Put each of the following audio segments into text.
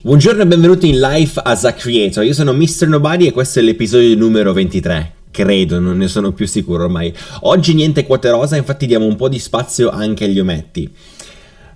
Buongiorno e benvenuti in Life as a Creator. Io sono Mr. Nobody e questo è l'episodio numero 23. Credo, non ne sono più sicuro ormai. Oggi niente quote rosa, infatti diamo un po' di spazio anche agli ometti.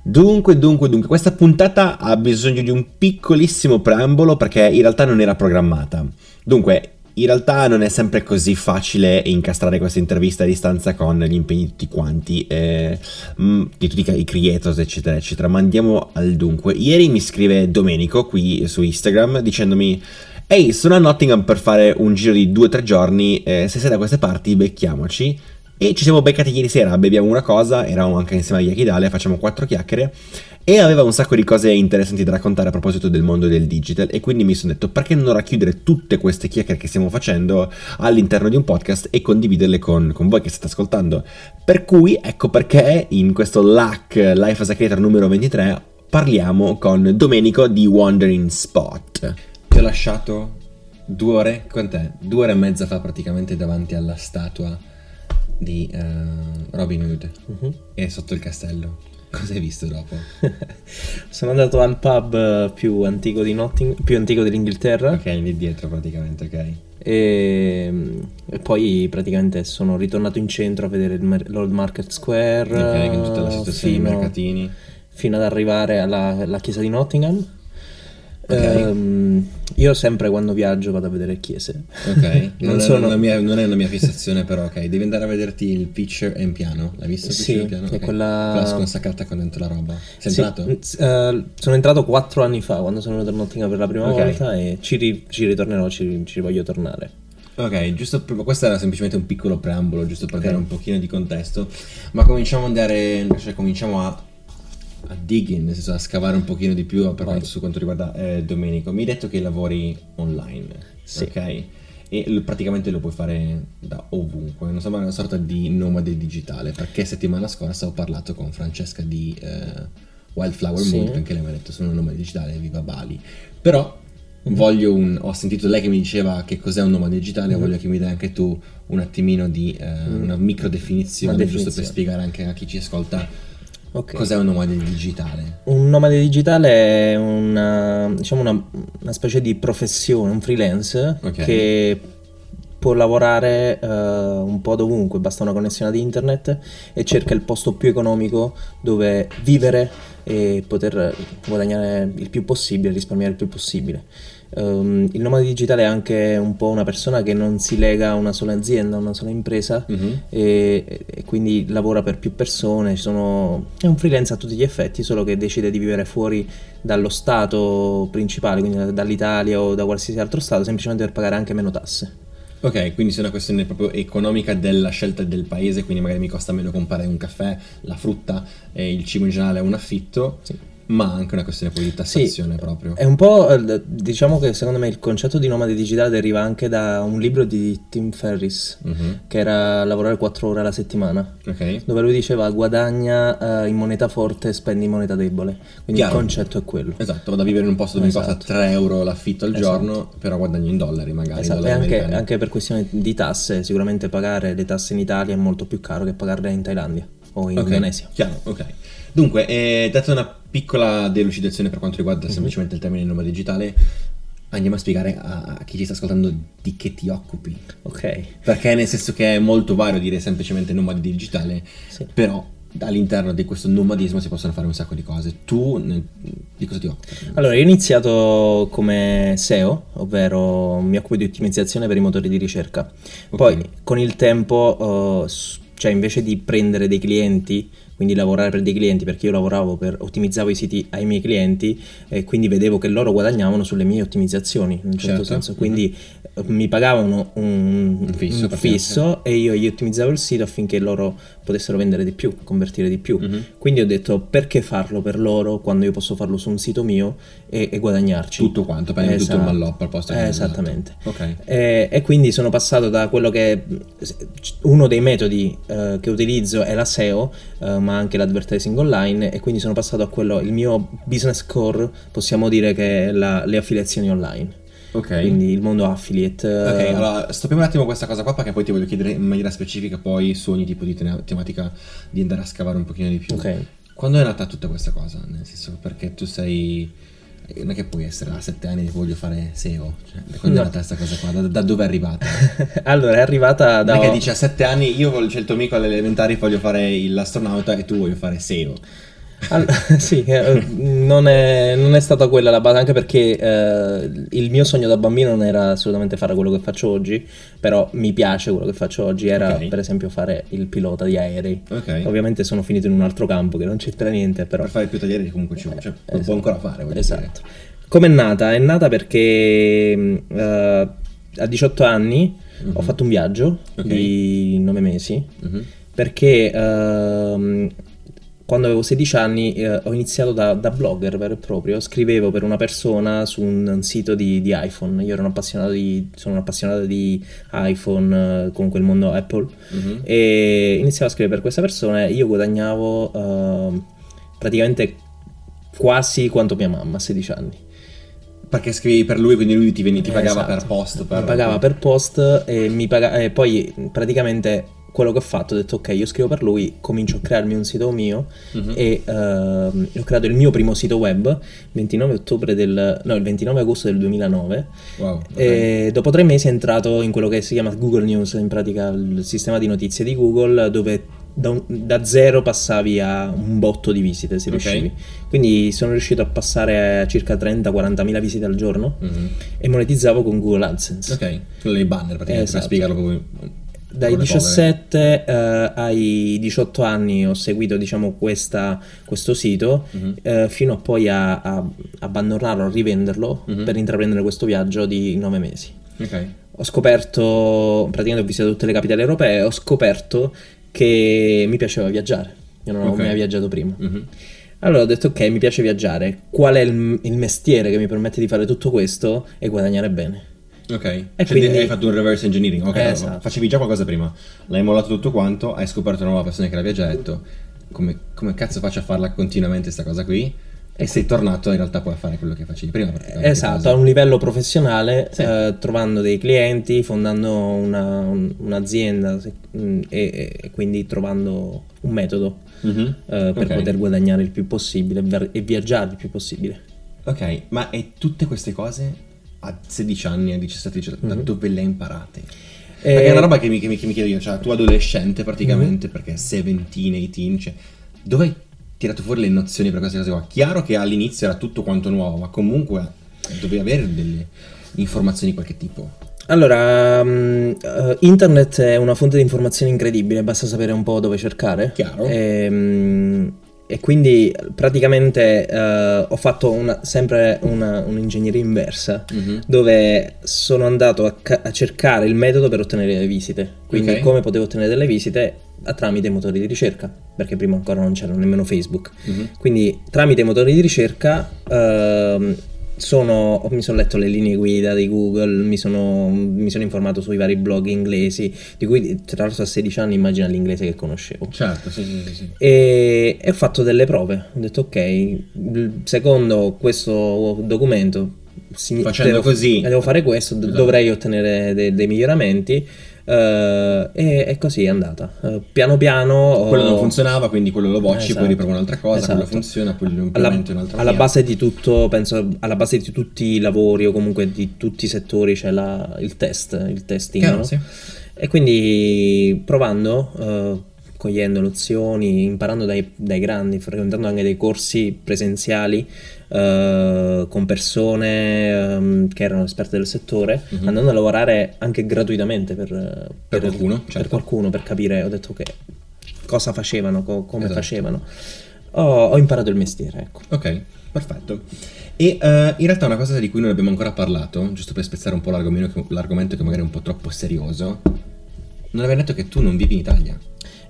Dunque, dunque, dunque, questa puntata ha bisogno di un piccolissimo preambolo perché in realtà non era programmata. Dunque, in realtà non è sempre così facile incastrare questa intervista a distanza con gli impegni di tutti quanti, eh, mm, di tutti i creators, eccetera, eccetera. Ma andiamo al dunque. Ieri mi scrive Domenico qui su Instagram dicendomi: Ehi, sono a Nottingham per fare un giro di 2-3 giorni. Eh, se sei da queste parti, becchiamoci. E ci siamo beccati ieri sera, beviamo una cosa, eravamo anche insieme a Yakidale, facciamo quattro chiacchiere e aveva un sacco di cose interessanti da raccontare a proposito del mondo del digital e quindi mi sono detto perché non racchiudere tutte queste chiacchiere che stiamo facendo all'interno di un podcast e condividerle con, con voi che state ascoltando. Per cui ecco perché in questo LAC Life as a Creator numero 23 parliamo con Domenico di Wandering Spot. Ti ho lasciato due ore, quant'è? Due ore e mezza fa praticamente davanti alla statua di uh, Robin Hood uh-huh. e sotto il castello. Cosa hai visto dopo? Sono andato al pub più antico di Notting, più antico dell'Inghilterra. Ok, lì dietro praticamente, ok. E, e, poi praticamente sono ritornato in centro a vedere il, l'Old Market Square. Ok, con tutta la situazione fino, dei mercatini. Fino ad arrivare alla, alla chiesa di Nottingham. Okay. Um, io sempre quando viaggio vado a vedere chiese. Ok, non, non, sono... è mia, non, è una mia fissazione, però ok. Devi andare a vederti il Pitcher and Piano. L'hai visto? Sì, and Piano? è okay. quella... quella sconsacrata con dentro la roba. Sei sì, entrato? Uh, sono entrato quattro anni fa quando sono venuto a Nottingham per la prima okay. volta e ci, ri, ci ritornerò, ci, ci, voglio tornare. Ok, giusto questo era semplicemente un piccolo preambolo, giusto per dare un pochino di contesto. Ma cominciamo andare, cioè cominciamo a a digging, nel senso a scavare un pochino di più per quanto, su quanto riguarda eh, Domenico. Mi hai detto che lavori online, sì. ok? E praticamente lo puoi fare da ovunque, non sembra una sorta di nomade digitale, perché settimana scorsa ho parlato con Francesca di eh, Wildflower sì. Moon, che anche lei mi ha detto sono un nomade digitale, viva Bali. Però voglio un, ho sentito lei che mi diceva che cos'è un nomade digitale, mm-hmm. voglio che mi dai anche tu un attimino di eh, mm-hmm. una micro definizione, una definizione, giusto per spiegare anche a chi ci ascolta Okay. Cos'è un nomade digitale? Un nomade digitale è una, diciamo una, una specie di professione, un freelance okay. che può lavorare uh, un po' dovunque, basta una connessione ad internet e cerca il posto più economico dove vivere e poter guadagnare il più possibile, risparmiare il più possibile. Um, il nomade digitale è anche un po' una persona che non si lega a una sola azienda, a una sola impresa uh-huh. e, e, quindi lavora per più persone. Sono, è un freelance a tutti gli effetti, solo che decide di vivere fuori dallo stato principale, quindi dall'Italia o da qualsiasi altro stato, semplicemente per pagare anche meno tasse. Ok, quindi se è una questione proprio economica della scelta del paese, quindi magari mi costa meno comprare un caffè, la frutta e il cibo in generale è un affitto. Sì ma anche una questione poi di tassazione sì, proprio. È un po', eh, diciamo che secondo me il concetto di nomade digitale deriva anche da un libro di Tim Ferris, uh-huh. che era lavorare 4 ore alla settimana, okay. dove lui diceva guadagna uh, in moneta forte e spendi in moneta debole. Quindi Chiaro. il concetto è quello. Esatto, vado a vivere in un posto dove esatto. mi costa 3 euro l'affitto al esatto. giorno, però guadagno in dollari magari. Esatto, dollari e anche, anche, per questione di tasse, sicuramente pagare le tasse in Italia è molto più caro che pagarle in Thailandia o in okay. Indonesia. Chiaro, ok. Dunque, eh, data una piccola delucidazione per quanto riguarda mm-hmm. semplicemente il termine nome digitale, andiamo a spiegare a, chi ci sta ascoltando di che ti occupi. Ok. Perché nel senso che è molto vario dire semplicemente nomade digitale, sì. però all'interno di questo nomadismo si possono fare un sacco di cose. Tu nel, di cosa ti occupi? Allora, io ho iniziato come SEO, ovvero mi occupo di ottimizzazione per i motori di ricerca. Poi okay. con il tempo, uh, cioè invece di prendere dei clienti quindi lavorare per dei clienti perché io lavoravo per ottimizzavo i siti ai miei clienti e quindi vedevo che loro guadagnavano sulle mie ottimizzazioni in un certo, certo. senso quindi uh-huh. mi pagavano un, un fisso, un fisso e io gli ottimizzavo il sito affinché loro potessero vendere di più, convertire di più. Uh-huh. Quindi ho detto perché farlo per loro quando io posso farlo su un sito mio e, e guadagnarci. Tutto quanto, prendi esatto. tutto il malloppo al posto eh, Esattamente. Okay. E, e, quindi sono passato da quello che uno dei metodi uh, che utilizzo è la SEO, uh, ma anche l'advertising online e quindi sono passato a quello, il mio business core possiamo dire che è la, le affiliazioni online. Ok. Quindi il mondo affiliate. Ok, allora stoppiamo un attimo questa cosa qua perché poi ti voglio chiedere in maniera specifica poi su ogni tipo di te- tematica di andare a scavare un pochino di più. Ok. Quando è nata tutta questa cosa? Nel senso perché tu sei non è che puoi essere a sette anni e voglio fare SEO. Cioè, quando no. è nata questa cosa qua? Da, da, dove è arrivata? allora, è arrivata da. Non è che dici a sette anni io il tuo amico alle elementari voglio fare l'astronauta e tu voglio fare SEO. All- sì, eh, non, è, non, è, stata quella la base, anche perché eh, il mio sogno da bambino non era assolutamente fare quello che faccio oggi, però mi piace quello che faccio oggi, era okay. per esempio fare il pilota di aerei. Okay. Ovviamente sono finito in un altro campo che non c'entra niente, però... Per fare il pilota di aerei comunque ci vuole, cioè, esatto. lo può ancora fare. Esatto. Come è nata? È nata perché uh, a 18 anni uh-huh. ho fatto un viaggio okay. di 9 mesi, uh-huh. perché... Uh, quando avevo 16 anni eh, ho iniziato da, da, blogger vero e proprio, scrivevo per una persona su un, un sito di, di, iPhone, io ero un appassionato di, sono un appassionato di iPhone, eh, comunque il mondo Apple, mm-hmm. e iniziavo a scrivere per questa persona e io guadagnavo eh, praticamente quasi quanto mia mamma a 16 anni. Perché scrivi per lui, quindi lui ti, ti pagava esatto. per post. Per... Mi pagava per post e, mi paga- e poi praticamente quello che ho fatto, ho detto ok, io scrivo per lui, comincio a crearmi un sito mio uh-huh. e uh, ho creato il mio primo sito web il 29 ottobre del no, il 29 agosto del 2009. Wow, okay. E dopo tre mesi è entrato in quello che si chiama Google News, in pratica il sistema di notizie di Google dove da, un, da zero passavi a un botto di visite se okay. riuscivi. Quindi sono riuscito a passare a circa 30-40 mila visite al giorno uh-huh. e monetizzavo con Google AdSense. Ok, quello dei banner praticamente, esatto. per spiegarlo proprio dai 17 eh, ai 18 anni ho seguito diciamo, questa, questo sito uh-huh. eh, fino a poi a, a abbandonarlo, a rivenderlo uh-huh. per intraprendere questo viaggio di 9 mesi. Okay. Ho scoperto, praticamente ho visitato tutte le capitali europee, ho scoperto che mi piaceva viaggiare. Io non okay. avevo mai viaggiato prima. Uh-huh. Allora ho detto ok, mi piace viaggiare. Qual è il, il mestiere che mi permette di fare tutto questo e guadagnare bene? Ok, e cioè quindi... hai fatto un reverse engineering, ok, esatto. facevi già qualcosa prima, l'hai mollato tutto quanto, hai scoperto una nuova persona che l'aveva già detto, come, come cazzo faccio a farla continuamente questa cosa qui? E sei tornato in realtà poi a fare quello che facevi prima. Esatto, a un livello professionale, sì. eh, trovando dei clienti, fondando una, un, un'azienda mm, e, e, quindi trovando un metodo mm-hmm. eh, per okay. poter guadagnare il più possibile e viaggiare il più possibile. Ok, ma e tutte queste cose a 16 anni, a 17, 17 mm-hmm. da dove le hai imparate? Eh, perché è una roba che mi, che mi, che mi chiedo io, cioè tu adolescente praticamente, mm-hmm. perché 17, 18, cioè, dove hai tirato fuori le nozioni per queste cose qua? Chiaro che all'inizio era tutto quanto nuovo, ma comunque dovevi avere delle informazioni di qualche tipo. Allora, um, uh, internet è una fonte di informazioni incredibile, basta sapere un po' dove cercare. Chiaro. E, um, e quindi praticamente uh, ho fatto una, sempre una, un'ingegneria inversa mm-hmm. dove sono andato a, ca- a, cercare il metodo per ottenere le visite. Quindi okay. come potevo ottenere delle visite? A, tramite motori di ricerca, perché prima ancora non c'era nemmeno Facebook. Mm-hmm. Quindi tramite motori di ricerca uh, sono, mi sono letto le linee guida di Google, mi sono, mi sono, informato sui vari blog inglesi, di cui tra l'altro a 16 anni immagina l'inglese che conoscevo. Certo, sì, sì, sì. E, e ho fatto delle prove, ho detto ok, secondo questo documento... Facendo devo, così... Devo fare questo, esatto. dovrei ottenere de, dei miglioramenti Uh, e, e, così è andata. Uh, piano piano. Quello non funzionava, quindi quello lo bocci, esatto. poi riprovo un'altra cosa, esatto. quello funziona, poi lo implementi un'altra Alla base di tutto, penso, alla base di tutti i lavori o comunque di tutti i settori c'è la, il test, il testing. Chiaro, no? sì. E quindi provando. Uh, cogliendo nozioni, imparando dai, dai, grandi, frequentando anche dei corsi presenziali uh, con persone um, che erano esperte del settore, uh-huh. andando a lavorare anche gratuitamente per, per, per qualcuno, certo. per qualcuno, per capire, ho detto che cosa facevano, co- come esatto. facevano. Ho, ho, imparato il mestiere, ecco. Ok, perfetto. E uh, in realtà una cosa di cui non abbiamo ancora parlato, giusto per spezzare un po' l'argomento, l'argomento che magari è un po' troppo serioso, non avevi detto che tu non vivi in Italia.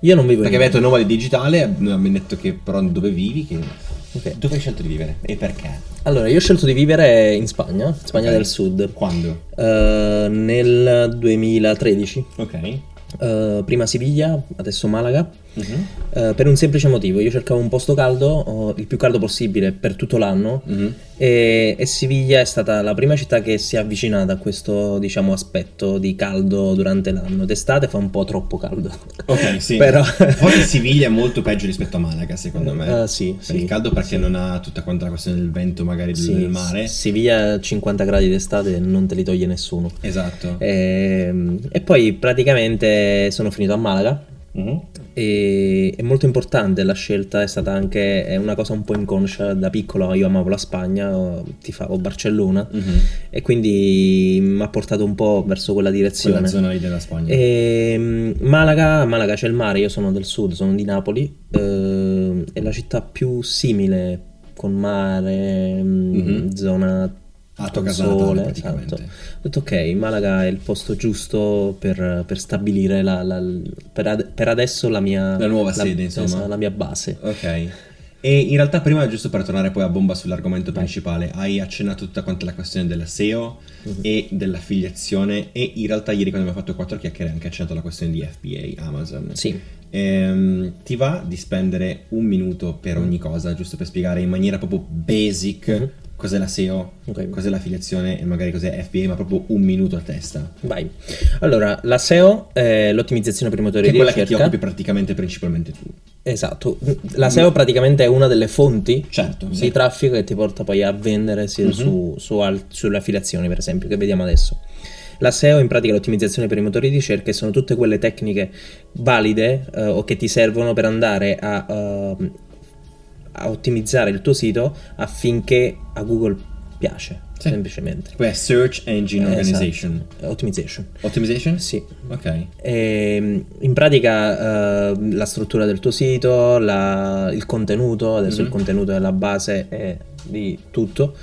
Io non vivo Perché in Italia. Perché avevi detto nomade digitale, abbiamo detto che però dove vivi, che... Okay. Dove hai scelto di vivere e perché? Allora, io ho scelto di vivere in Spagna, Spagna okay. del Sud. Quando? Uh, nel 2013. Ok. Uh, prima Siviglia, adesso Malaga. Uh-huh. uh, per un semplice motivo. Io cercavo un posto caldo, uh, il più caldo possibile per tutto l'anno uh-huh. e, e, Siviglia è stata la prima città che si è avvicinata a questo diciamo, aspetto di caldo durante l'anno. D'estate fa un po' troppo caldo. Ok, sì. Però... Forse Siviglia è molto peggio rispetto a Malaga, secondo me. Uh, sì, per sì, il caldo perché sì. non ha tutta quanta la questione del vento, magari sì, del mare. Siviglia 50 gradi d'estate non te li toglie nessuno. Esatto. E, ehm, e poi praticamente sono finito a Malaga Uh-huh. E, è molto importante la scelta, è stata anche è una cosa un po' inconscia. Da piccolo io amavo la Spagna, ti favo Barcellona uh-huh. e quindi mi ha portato un po' verso quella direzione. Quella zona lì della Spagna. E, ehm, Malaga, Malaga c'è il mare, io sono del sud, sono di Napoli, eh, è la città più simile con mare, uh-huh. zona a tua casa sole, esatto. Ho detto ok, Malaga è il posto giusto per, per stabilire la, la, per, ad, per, adesso la mia... La nuova sede, insomma. Esatto, la mia base. Ok. E in realtà prima, giusto per tornare poi a bomba sull'argomento Vai. principale, hai accennato tutta quanta la questione della SEO uh-huh. e dell'affiliazione e in realtà ieri quando abbiamo fatto quattro chiacchiere hai anche accennato la questione di FBA, Amazon. Sì. Ehm, ti va di spendere un minuto per ogni cosa, giusto per spiegare in maniera proprio basic uh-huh cos'è la SEO, okay. cos'è l'affiliazione e magari cos'è FBA, ma proprio un minuto a testa. Vai. Allora, la SEO è l'ottimizzazione per i motori di ricerca. Che è quella che ti occupi praticamente principalmente tu. Esatto, la SEO praticamente è una delle fonti certo, di sì. traffico che ti porta poi a vendere sia mm-hmm. su, su al, sulle affiliazioni, per esempio, che vediamo adesso. La SEO in pratica è l'ottimizzazione per i motori di ricerca e sono tutte quelle tecniche valide uh, o che ti servono per andare a uh, a ottimizzare il tuo sito affinché a Google piace, sì. semplicemente. Poi è Search Engine Organization. Esatto. Optimization. Optimization? Sì. Ok. E, ehm, in pratica uh, la struttura del tuo sito, la, il contenuto, adesso mm-hmm. il contenuto è la base di tutto.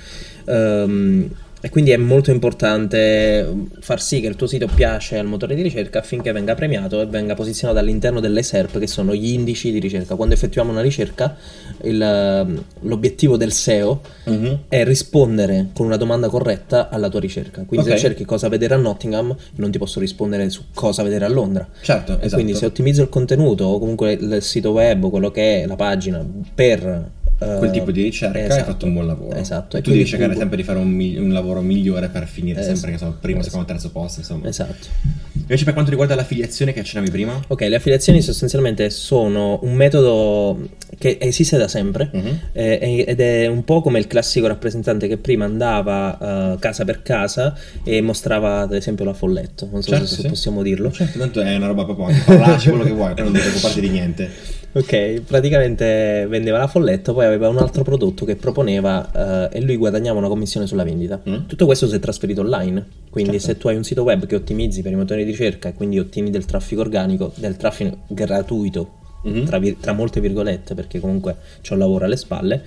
Um, e quindi è molto importante far sì che il tuo sito piace al motore di ricerca affinché venga premiato e venga posizionato all'interno delle SERP, che sono gli indici di ricerca. Quando effettuiamo una ricerca, il, l'obiettivo del SEO uh-huh. è rispondere con una domanda corretta alla tua ricerca. Quindi okay. se cerchi cosa vedere a Nottingham, non ti posso rispondere su cosa vedere a Londra. Certo, esatto. Quindi se ottimizzo il contenuto o comunque il sito web, quello che è la pagina, per quel tipo di ricerca esatto, hai fatto un buon lavoro. Esatto. E tu devi cercare sempre di fare un, un, lavoro migliore per finire esatto. sempre che sono primo, esatto. secondo, terzo posto. Insomma. Esatto. Invece per quanto riguarda l'affiliazione che accennavi prima? Ok, le affiliazioni sostanzialmente sono un metodo che esiste da sempre uh-huh. eh, ed è un po' come il classico rappresentante che prima andava uh, casa per casa e mostrava ad esempio la folletto. Non so certo, se sì. possiamo dirlo. Certo, tanto è una roba proprio, parlaci quello che vuoi, però non devi preoccuparti di niente. Ok, praticamente vendeva la folletto, poi aveva un altro prodotto che proponeva uh, e lui guadagnava una commissione sulla vendita. Mm. Tutto questo si è trasferito online, quindi certo. se tu hai un sito web che ottimizzi per i motori di ricerca e quindi ottieni del traffico organico, del traffico gratuito, mm-hmm. tra, tra, molte virgolette, perché comunque c'è un lavoro alle spalle,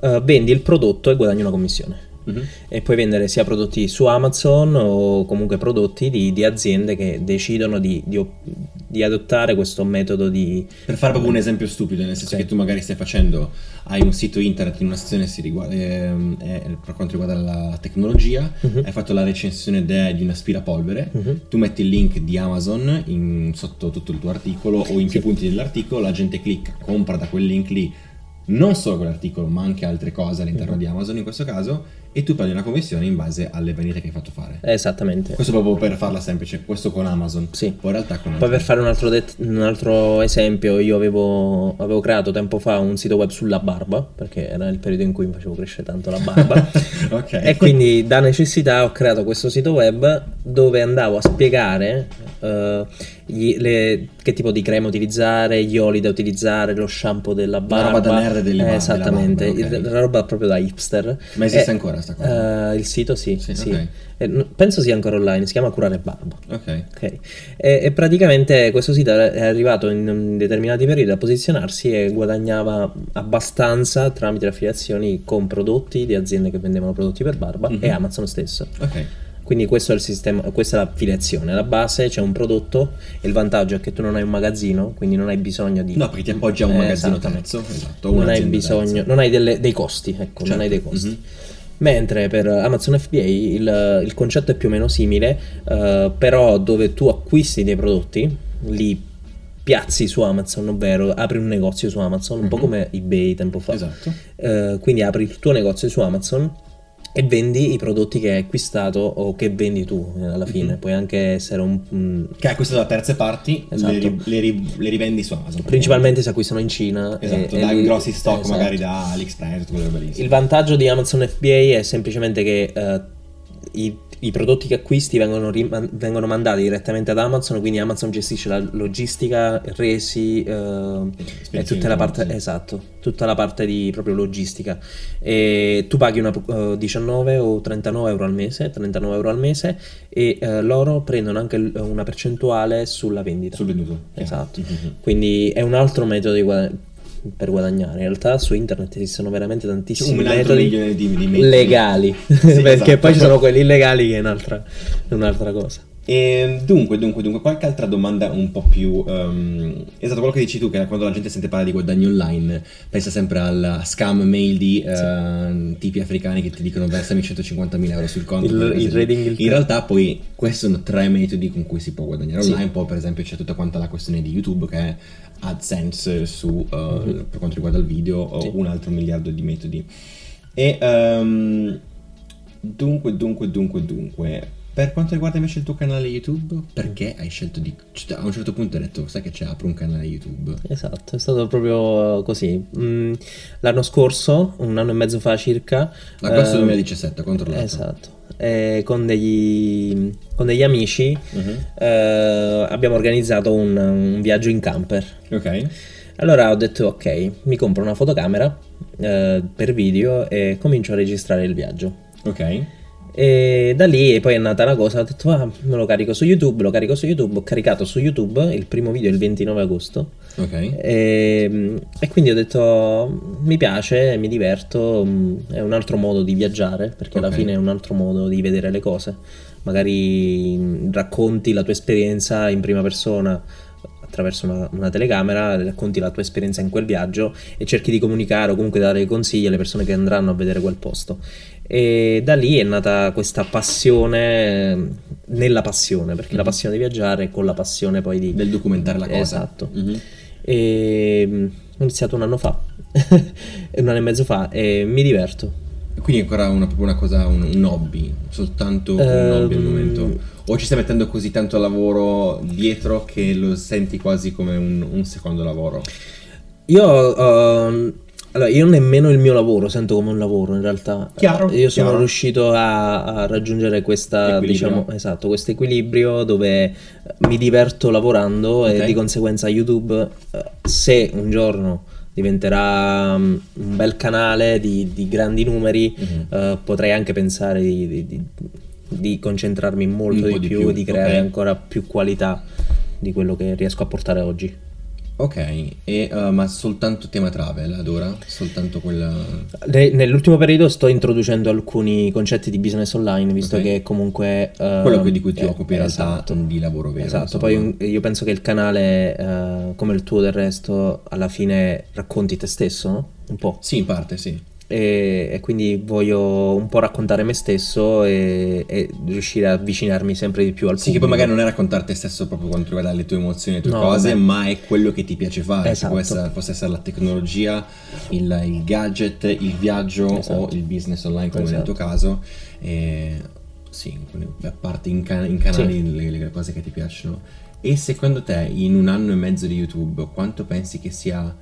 uh, vendi il prodotto e guadagni una commissione. Mm-hmm. e puoi vendere sia prodotti su Amazon o comunque prodotti di, di aziende che decidono di, di, di, adottare questo metodo di... Per fare proprio un esempio stupido, nel senso okay. che tu magari stai facendo, hai un sito internet in una sezione riguarda, eh, eh, per quanto riguarda la tecnologia, mm-hmm. hai fatto la recensione de, di un aspirapolvere, mm-hmm. tu metti il link di Amazon in, sotto tutto il tuo articolo o in più sì. punti dell'articolo, la gente clicca, compra da quel link lì non solo quell'articolo ma anche altre cose all'interno mm-hmm. di Amazon in questo caso e tu paghi una commissione in base alle vendite che hai fatto fare. Esattamente. Questo proprio per farla semplice, questo con Amazon. Sì. Poi in realtà con Poi per fare un altro, det- un altro esempio, io avevo, avevo, creato tempo fa un sito web sulla barba, perché era il periodo in cui mi facevo crescere tanto la barba. ok. E quindi da necessità ho creato questo sito web dove andavo a spiegare uh, gli, le, che tipo di crema utilizzare, gli oli da utilizzare, lo shampoo della barba. La roba da nerd delle eh, Esattamente, barba, okay. la roba proprio da hipster. Ma esiste e, ancora sta cosa? Uh, il sito sì, sì, sì. Okay. E, penso sia ancora online, si chiama Curare Barba. Ok. okay. E, e, praticamente questo sito è arrivato in determinati periodi a posizionarsi e guadagnava abbastanza tramite affiliazioni con prodotti di aziende che vendevano prodotti per barba mm-hmm. e Amazon stesso. Ok. Quindi questo è il sistema, questa è l'affiliazione. Alla base c'è un prodotto e il vantaggio è che tu non hai un magazzino, quindi non hai bisogno di. No, perché ti appoggi a un eh, magazzino terzo. Esatto. Non hai bisogno, terza. non hai delle, dei costi, ecco, certo. non hai dei costi. Mm-hmm. Mentre per Amazon FBA il, il, concetto è più o meno simile, uh, però dove tu acquisti dei prodotti, li piazzi su Amazon, ovvero apri un negozio su Amazon, un mm-hmm. po' mhm. come eBay tempo fa. Esatto. Uh, quindi apri il tuo negozio su Amazon e vendi i prodotti che hai acquistato o che vendi tu eh, alla fine. Mm-hmm. Puoi anche essere un. Che hai acquistato da terze parti, esatto. le, le, le, rivendi su Amazon. Principalmente si acquistano in Cina. Esatto, e, dai e grossi stock esatto. magari da AliExpress, quelle robe Il vantaggio di Amazon FBA è semplicemente che uh, i i prodotti che acquisti vengono, rim- vengono, mandati direttamente ad Amazon, quindi Amazon gestisce la logistica, resi eh, e tutta la parte, esatto, tutta la parte di proprio logistica. E tu paghi una, uh, 19 o 39 euro al mese, 39 euro al mese e uh, loro prendono anche una percentuale sulla vendita. Sul venduto. Esatto. Mm-hmm. Quindi è un altro metodo di guadagnare per guadagnare. In realtà su internet esistono veramente tantissimi metodi di, di legali, sì, perché esatto. poi ci sono quelli illegali che è un'altra, un'altra cosa. E dunque, dunque, dunque, qualche altra domanda un po' più... Um, esatto, quello che dici tu, che quando la gente sente parlare di guadagni online, pensa sempre al scam mail di uh, sì. tipi africani che ti dicono versami 150.000 euro sul conto. Il, il reading il In realtà poi questi sono tre metodi con cui si può guadagnare online, sì. poi per esempio c'è tutta quanta la questione di YouTube che è AdSense su, uh, mm-hmm. per quanto riguarda il video o sì. un altro miliardo di metodi. E um, dunque, dunque, dunque, dunque per quanto riguarda invece il tuo canale YouTube, perché hai scelto di... Cioè, a un certo punto hai detto, sai che c'è, apro un canale YouTube. Esatto, è stato proprio così. Mm, l'anno scorso, un anno e mezzo fa circa... Agosto eh, 2017, ho controllato. Esatto. Eh, con, degli, con, degli, amici uh-huh. eh, abbiamo organizzato un, un, viaggio in camper. Ok. Allora ho detto, ok, mi compro una fotocamera eh, per video e comincio a registrare il viaggio. Ok. E da lì poi è nata la cosa, ho detto ah, me lo carico su YouTube, lo carico su YouTube, ho caricato su YouTube il primo video il 29 agosto. Ok. E, e quindi ho detto mi piace, mi diverto, è un altro modo di viaggiare, perché okay. alla fine è un altro modo di vedere le cose. Magari racconti la tua esperienza in prima persona attraverso una, una, telecamera, racconti la tua esperienza in quel viaggio e cerchi di comunicare o comunque dare consigli alle persone che andranno a vedere quel posto. E da lì è nata questa passione nella passione, perché mm-hmm. la mhm. passione di viaggiare con la passione poi di... Del documentare la cosa. Esatto. Mm-hmm. E mm, ho iniziato un anno fa, un anno e mezzo fa e mi diverto. Quindi è ancora una, una cosa, un, un, hobby, soltanto un um, hobby al momento? O ci stai mettendo così tanto lavoro dietro che lo senti quasi come un, un secondo lavoro? Io uh, allora, io nemmeno il mio lavoro sento come un lavoro in realtà. Chiaro. Io sono chiaro. riuscito a, a, raggiungere questa, diciamo, esatto, questo equilibrio dove mi diverto lavorando okay. e di conseguenza YouTube, eh, se un giorno diventerà mm, un bel canale di, di grandi numeri, mm-hmm. uh, potrei anche pensare di, di, di, di concentrarmi molto di più, più, di creare okay. ancora più qualità di quello che riesco a portare oggi. Ok, e, uh, ma soltanto tema travel ad ora? Soltanto quella... Ne, nell'ultimo periodo sto introducendo alcuni concetti di business online, visto okay. che comunque... Uh, Quello di cui ti eh, occupi in realtà esatto. di lavoro vero. Esatto, insomma. poi io penso che il canale, uh, come il tuo del resto, alla fine racconti te stesso, no? Un po'. Sì, in parte sì e, e, quindi voglio un po' raccontare me stesso e, e, riuscire a avvicinarmi sempre di più al sì, pubblico. Sì, che poi magari non è raccontare te stesso proprio quanto riguarda le tue emozioni, le tue no, cose, beh. ma è quello che ti piace fare. Esatto. Può essere, possa essere la tecnologia, il, il, gadget, il viaggio esatto. o il business online come esatto. nel tuo caso. E, sì, a parte in, can- in canali sì. le, le cose che ti piacciono. E secondo te in un anno e mezzo di YouTube quanto pensi che sia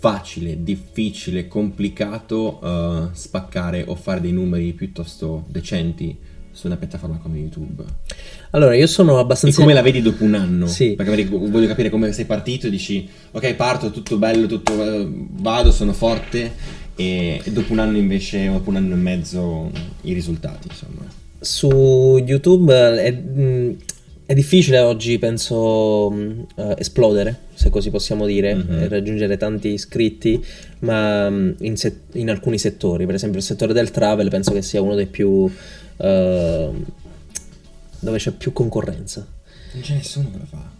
facile, difficile, complicato uh, spaccare o fare dei numeri piuttosto decenti su una piattaforma come YouTube? Allora, io sono abbastanza... E come la vedi dopo un anno? Sì. Perché voglio capire come sei partito e dici, ok, parto, tutto bello, tutto... vado, sono forte, e, e dopo un anno invece, dopo un anno e mezzo, i risultati, insomma. Su YouTube è, mm, è difficile oggi, penso, uh, esplodere, se così possiamo dire, mm-hmm. raggiungere tanti iscritti, ma um, in, se- in, alcuni settori, per esempio il settore del travel penso che sia uno dei più... Uh, dove c'è più concorrenza. Non c'è nessuno che lo fa.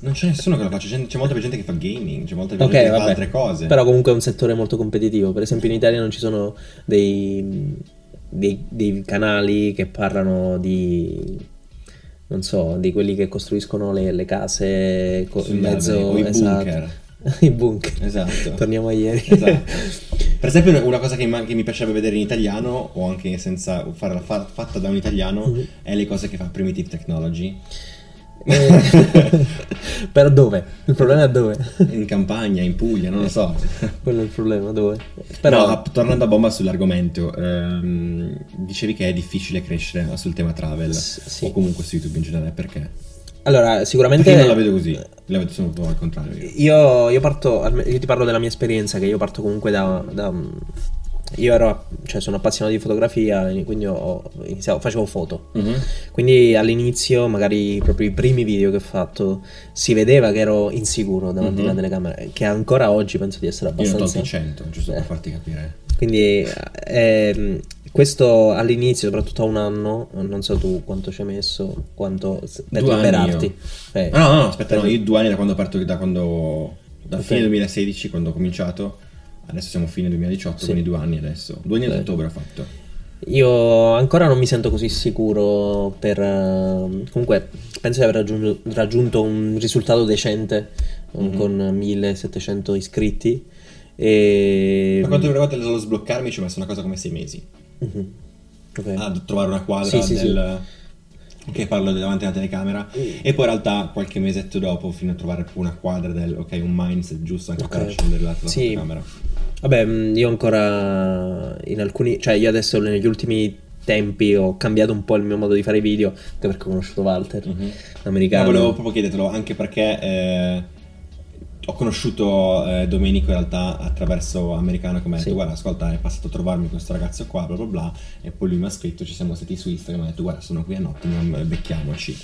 non c'è nessuno che lo fa, c'è, c'è, molta più gente che fa gaming, c'è molta più okay, gente che fa altre cose. Però comunque è un settore molto competitivo. Per esempio in Italia non ci sono dei, dei, dei canali che parlano di non so, di quelli che costruiscono le, le case co- in mezzo... O i esatto. bunker. I bunker. Esatto. Torniamo a ieri. Esatto. Per esempio, una cosa che, che mi piacerebbe vedere in italiano, o anche senza farla fa- fatta da un italiano, Mhm. è le cose che fa Primitive Technology. Eh, Però dove? Il problema è dove? In campagna, in Puglia, non lo so. Quello è il problema, dove? Però... No, tornando a bomba sull'argomento, ehm, dicevi che è difficile crescere sul tema travel, S- sì. o comunque su YouTube in generale, perché? Allora, sicuramente... Perché io non la vedo così, la vedo solo un po' al contrario. io. Io, parto, io ti parlo della mia esperienza, che io parto comunque da... da- io ero, cioè sono appassionato di fotografia, quindi ho iniziato, facevo foto. Mhm. Quindi all'inizio, magari proprio i primi video che ho fatto, si vedeva che ero insicuro davanti Mhm. alla telecamera, che ancora oggi penso di essere Io ne ho abbastanza... tolti 100, giusto per Eh. farti capire. Quindi ehm, questo all'inizio, soprattutto a un anno, non so tu quanto ci hai messo, quanto per Due liberarti. Eh, Ah, no, no, no, aspetta, no, io due anni da quando parto, da quando... Da Ok. fine 2016, quando ho cominciato, adesso siamo fine 2018, Sì. quindi due anni adesso. Due anni ad ottobre ho fatto. Io ancora non mi sento così sicuro per... eh, comunque penso di aver raggiunto, raggiunto un risultato decente eh, Mhm. con 1700 iscritti. E... Per quanto riguarda lo sbloccarmi ci ho messo una cosa come sei mesi. Mhm. Ok. a trovare una quadra Sì, sì, del... che parlo davanti alla telecamera Mm. e poi in realtà qualche mesetto dopo fino a trovare una quadra del ok un mindset giusto anche per Ok. accendere la, la Sì. Vabbè, mh, io ancora in alcuni, cioè io adesso negli ultimi tempi ho cambiato un po' il mio modo di fare video, anche perché ho conosciuto Walter, Mhm. l'americano. Ma volevo proprio chiedertelo anche perché eh, ho conosciuto eh, Domenico in realtà attraverso Americano che mi ha detto Sì. guarda ascolta è passato a trovarmi questo ragazzo qua bla bla bla e poi lui mi ha scritto ci siamo sentiti su Instagram e mi ha detto guarda sono qui a Nottingham becchiamoci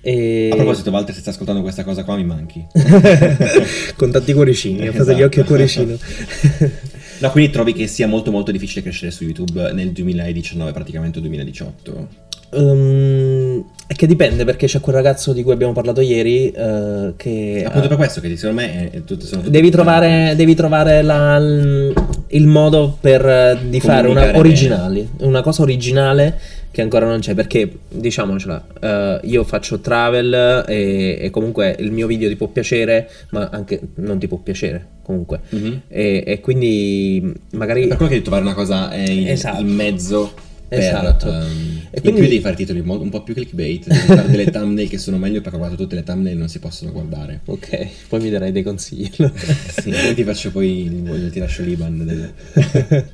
E... a proposito Walter se stai ascoltando questa cosa qua mi manchi Con tanti cuoricini, ho fatto Esatto. gli occhi al cuoricino. No, quindi trovi che sia molto molto difficile crescere su YouTube nel 2019, praticamente 2018. Um, è che dipende perché c'è quel ragazzo di cui abbiamo parlato ieri eh, che... Appunto eh, per questo che secondo me è, tutto, sono Devi trovare, devi trovare la- il modo per, eh, di fare una originale, una cosa originale che ancora non c'è perché diciamocela, eh, io faccio travel e, e comunque il mio video ti può piacere ma anche non ti può piacere comunque Mhm. e, e quindi magari Per quello che devi trovare una cosa è in, Esatto. in mezzo per... Esatto. ehm, E in quindi- più devi fare titoli un po' più clickbait, devi fare delle thumbnail che sono meglio perché guarda tutte le thumbnail non si possono guardare. ok poi mi darai dei consigli sì, poi ti faccio poi, ti lascio l'Iban. del-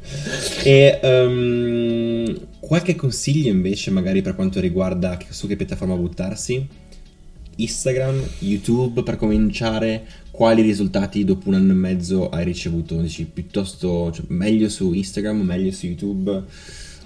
e ehm, qualche consiglio invece magari per quanto riguarda su che piattaforma buttarsi? Instagram, YouTube per cominciare, quali risultati dopo un anno e mezzo hai ricevuto? Dici piuttosto cioè, meglio su Instagram, meglio su YouTube?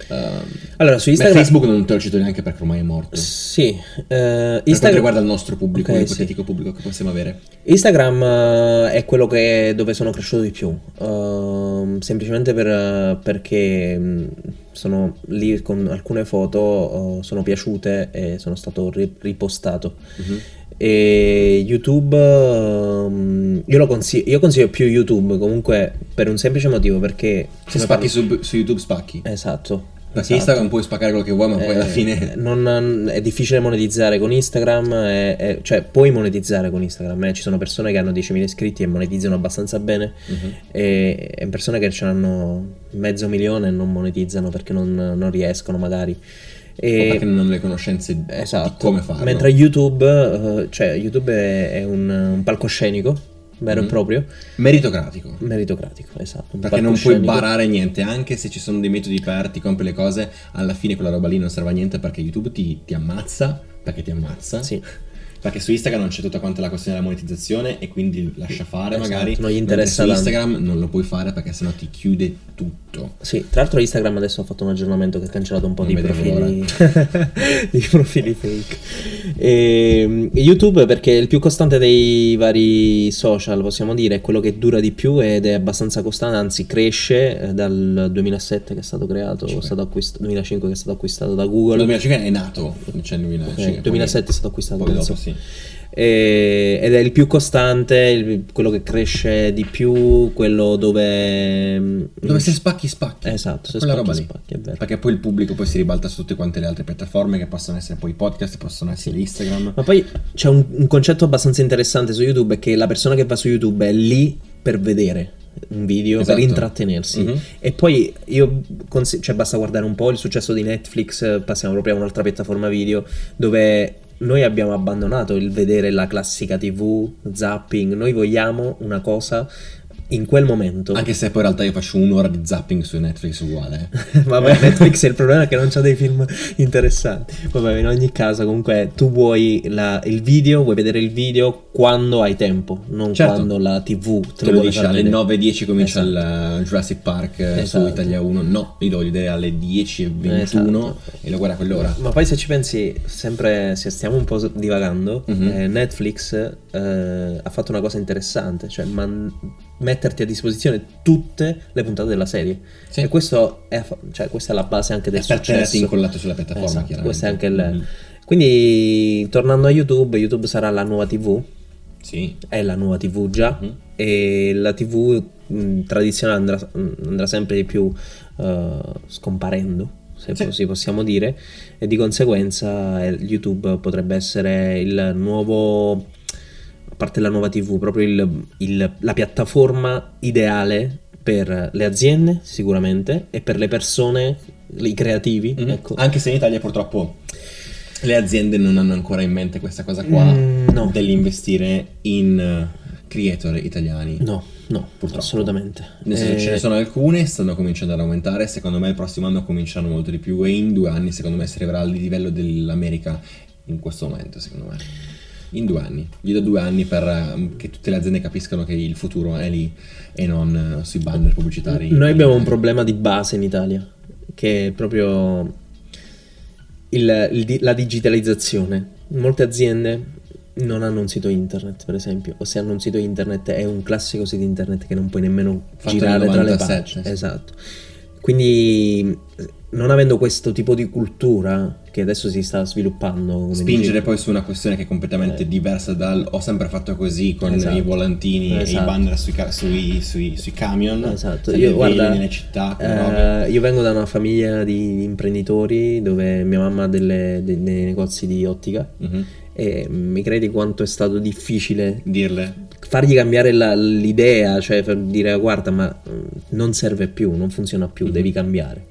Ehm, allora su beh, Instagram Facebook non te lo cito neanche perché ormai è morto. sì eh, Per quanto Instagram riguarda il nostro pubblico, Ok, l'ipotetico pubblico che possiamo avere. Instagram eh, è quello che, dove sono cresciuto di più, ehm, semplicemente per- perché mh, sono lì con alcune foto, eh, sono piaciute e sono stato ri- ripostato. Mhm. E YouTube, ehm, io lo consiglio, io consiglio più YouTube comunque per un semplice motivo perché... Se spacchi parlo- su, su YouTube spacchi. Esatto. Perché esatto. Instagram puoi spaccare quello che vuoi, ma poi alla Eh, fine... non- è difficile monetizzare con Instagram, e- e- cioè puoi monetizzare con Instagram, eh, ci sono persone che hanno 10.000 iscritti e monetizzano abbastanza bene Mhm. e, e persone che ce l'hanno mezzo milione e non monetizzano perché non, non riescono magari. E, perché non hanno le conoscenze esatto, di come farlo. mentre YouTube, eh, cioè YouTube è, è un, un palcoscenico vero e proprio, Meritocratico. meritocratico, esatto. Perché non puoi barare niente, anche se ci sono dei metodi per ti compri le cose, alla fine quella roba lì non serve a niente perché YouTube ti, ti ammazza, perché ti ammazza. Sì. Perché su Instagram non c'è tutta quanta la questione della monetizzazione e quindi lascia fare Esatto, magari. non gli interessa Su tanto. Instagram non lo puoi fare perché sennò ti chiude tutto. Sì, tra l'altro Instagram adesso ha fatto un aggiornamento che ha cancellato un po' Non di profili, di profili fake. E, YouTube perché è il più costante dei vari social, possiamo dire, è quello che dura di più ed è abbastanza costante, anzi cresce eh, dal 2007 che è stato creato, è stato acquist- 2005 che è stato acquistato da Il Google. 2005 è nato, cioè nel 2005. Ok, 2007 è stato acquistato poi dopo, sì. Sì. E, ed è il più costante, il, quello che cresce di più, quello dove... Mm, dove se spacchi spacchi. Esatto, se Quella spacchi roba lì. spacchi, è vero. Perché poi il pubblico poi si ribalta su tutte quante le altre piattaforme che possono essere poi podcast, possono essere Instagram. Ma poi c'è un, un concetto abbastanza interessante su YouTube, è che la persona che va su YouTube è lì per vedere un video Esatto. per intrattenersi Mhm. e poi io consi- cioè basta guardare un po' il successo di Netflix passiamo proprio a un'altra piattaforma video dove noi abbiamo abbandonato il vedere la classica tv zapping noi vogliamo una cosa in quel momento Anche se poi in realtà io faccio un'ora di zapping su Netflix uguale. eh. Vabbè, Netflix è il problema è che non c'ha dei film interessanti. Vabbè, in ogni caso, comunque, tu vuoi la- il video, vuoi vedere il video quando hai tempo, non Certo. quando la TV te, Te lo vuole dice alle vedere. 9.10 comincia Esatto. il uh, Jurassic Park eh, Esatto. su Italia 1. No, io devo vedere alle 10.21 Esatto. e lo guarda a quell'ora. Ma poi se ci pensi, sempre se stiamo un po' divagando, Mhm. eh, Netflix eh, ha fatto una cosa interessante, cioè man- metterti a disposizione tutte le puntate della serie. Sì. E questo è, cioè, questa è la base anche del per tenersi successo. incollato sulla piattaforma, Esatto, chiaramente. è anche il... Mhm. Quindi, tornando a YouTube, YouTube sarà la nuova TV, Sì. è la nuova TV già, Mhm. e la TV mh, tradizionale andrà, andrà sempre di più eh, scomparendo, se Sì. così possiamo dire, e di conseguenza eh, YouTube potrebbe essere il nuovo, parte la nuova TV, proprio il- il- la piattaforma ideale per le aziende sicuramente e per le persone, i creativi. Mhm. ecco. Anche se in Italia purtroppo le aziende non hanno ancora in mente questa cosa qua Mm, no. dell'investire in eh, creator italiani. No, no, Purtroppo. assolutamente. Nel senso, Eh, ce ne sono alcune, stanno cominciando ad aumentare. Secondo me, il prossimo anno cominceranno molto di più. E in due anni, secondo me, si arriverà al livello dell'America in questo momento. Secondo me, in due anni, gli do due anni per eh, che tutte le aziende capiscano che il futuro è lì e non eh, sui banner pubblicitari. Noi abbiamo un problema di base in Italia, che è proprio il- il la digitalizzazione. Molte aziende non hanno un sito internet, per esempio, o se hanno un sito internet è un classico sito internet che non puoi nemmeno Fatto girare tra le 97, pagine. sì. Esatto. Quindi non avendo questo tipo di cultura che adesso si sta sviluppando, Spingere dicevi- poi su una questione che è completamente Eh. diversa dal ho sempre fatto così con Esatto. i volantini e i Esatto. banner sui, ca- sui- sui- sui camion. Esatto, io guarda, nelle città. eh, io vengo da una famiglia di imprenditori dove mia mamma ha delle- dei, dei negozi di ottica Mhm. e mi credi quanto è stato difficile Dirle. Fargli cambiare la- l'idea, cioè dire guarda ma mm, non serve più, non funziona più, Mhm. devi cambiare.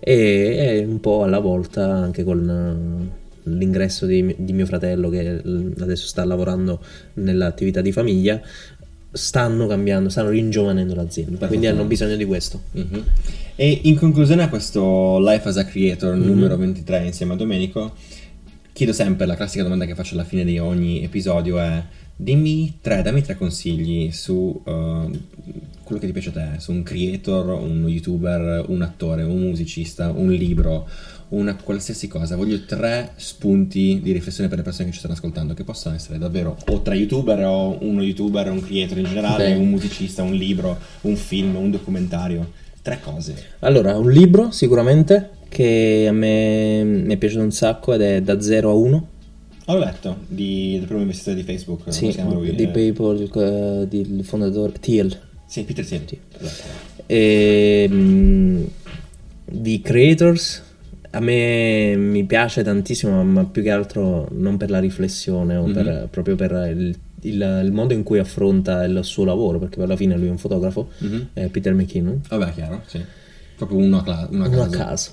E, e un po' alla volta anche con eh, l'ingresso di, di mio fratello che eh, adesso sta lavorando nell'attività di famiglia, stanno cambiando, stanno ringiovanendo l'azienda, quindi hanno bisogno di questo. Mhm. E in conclusione a questo Life as a Creator Mhm. numero 23 insieme a Domenico, chiedo sempre la classica domanda che faccio alla fine di ogni episodio è dimmi tre, dammi tre consigli su eh, quello che ti piace a te, su un creator, un youtuber, un attore, un musicista, un libro, una qualsiasi cosa. Voglio tre spunti di riflessione per le persone che ci stanno ascoltando, che possono essere davvero o tre youtuber o uno youtuber, un creator in generale, Ok. un musicista, un libro, un film, un documentario. Tre cose. Allora, un libro sicuramente che a me mi è piaciuto un sacco ed è Da 0 a 1, Ho letto di, del primo investitore di Facebook, sì, si chiama lui? di Eh, PayPal, eh, del fondatore Thiel. Sì, Peter Thiel. Sì. Esatto. E, mm, di creators a me mi piace tantissimo ma più che altro non per la riflessione o per- Mhm. proprio per il, il- il modo in cui affronta il suo lavoro perché alla fine lui è un fotografo Mhm. è Peter McKinnon Vabbè, chiaro, sì. Proprio uno a, cla- uno a uno a caso.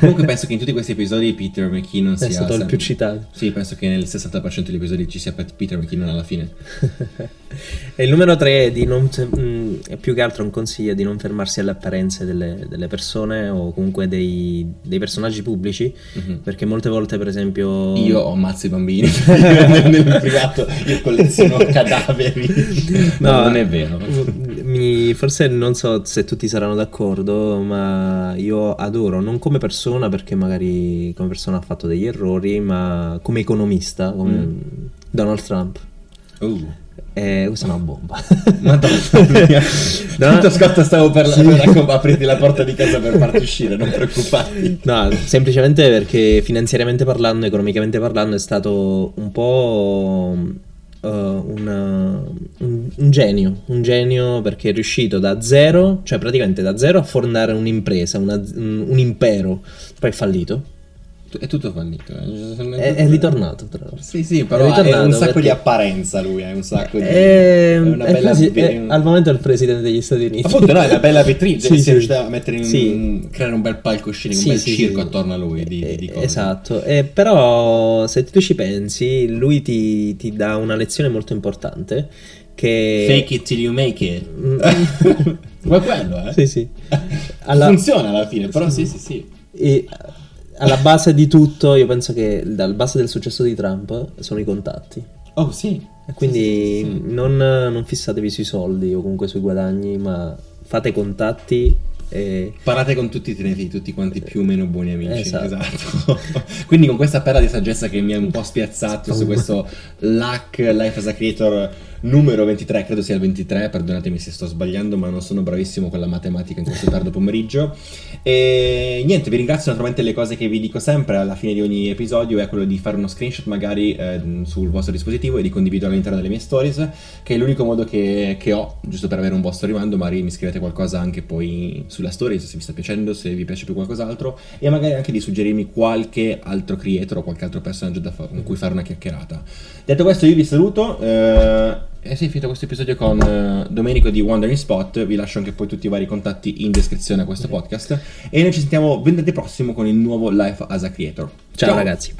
Comunque penso che in tutti questi episodi Peter McKinnon sia... stato il più citato Sì, penso che nel 60% degli episodi ci sia Peter McKinnon alla fine. e il numero 3 è di non mm, è più che altro un consiglio di non fermarsi alle apparenze delle, delle persone o comunque dei, dei personaggi pubblici Mhm. perché molte volte per esempio Io ho ammazzo i bambini nel, nel privato, io colleziono cadaveri. No, non è vero. Mi- forse non so se tutti saranno d'accordo, ma io adoro, non come persona, perché magari come persona ha fatto degli errori, ma come economista, come Mm. Donald Trump. Uh, Eh, questa è una bomba. Madonna mia. Tanto Scott stavo per, sì. per aprirti la porta di casa per farti uscire, non preoccuparti. No, semplicemente perché finanziariamente parlando, economicamente parlando, è stato un po'... Uh, una, un, un, genio, un genio perché è riuscito da zero, cioè praticamente da zero a fondare un'impresa, una, un, un impero, poi è fallito è tutto fallito. Eh. È, è, ritornato, tra l'altro. Sì, sì, però ha un sacco perché... di apparenza lui, è un sacco di... È, una è bella... Presi... È, al momento è il presidente degli Stati Uniti. Appunto, no, è una bella vetrina, sì, si è riuscito a mettere in... Sì. creare un bel palcoscenico, un bel circo attorno a lui di, di cose. Esatto, eh, però se tu ci pensi, lui ti, ti dà una lezione molto importante che... Fake it till you make it. Mm. Ma quello, eh? Sì, sì. Alla... Funziona alla fine, però sì, sì, sì. E alla base di tutto, io penso che dal base del successo di Trump sono i contatti. Oh sì. E quindi sì, sì, sì, non, non, fissatevi sui soldi o comunque sui guadagni, ma fate contatti e... Parlate con tutti, tenete tutti quanti più o meno buoni amici. Esatto. esatto. Quindi con questa perla di saggezza che mi ha un po' spiazzato su questo Luck Life as a Creator numero 23, credo sia il 23, perdonatemi se sto sbagliando, ma non sono bravissimo con la matematica in questo tardo pomeriggio. E niente, vi ringrazio naturalmente le cose che vi dico sempre alla fine di ogni episodio è quello di fare uno screenshot magari eh, sul vostro dispositivo e di condividerlo all'interno delle mie stories, che è l'unico modo che, che ho, giusto per avere un vostro rimando, magari mi scrivete qualcosa anche poi sulla stories se vi sta piacendo, se vi piace più qualcos'altro e magari anche di suggerirmi qualche altro creator o qualche altro personaggio fa- con cui fare una chiacchierata. Detto questo io vi saluto. Eh, e sì, finito questo episodio con uh, Domenico di Wandering Spot. Vi lascio anche poi tutti i vari contatti in descrizione a questo podcast. E noi ci sentiamo venerdì prossimo con il nuovo Life as a Creator. Ciao. Ciao. ragazzi.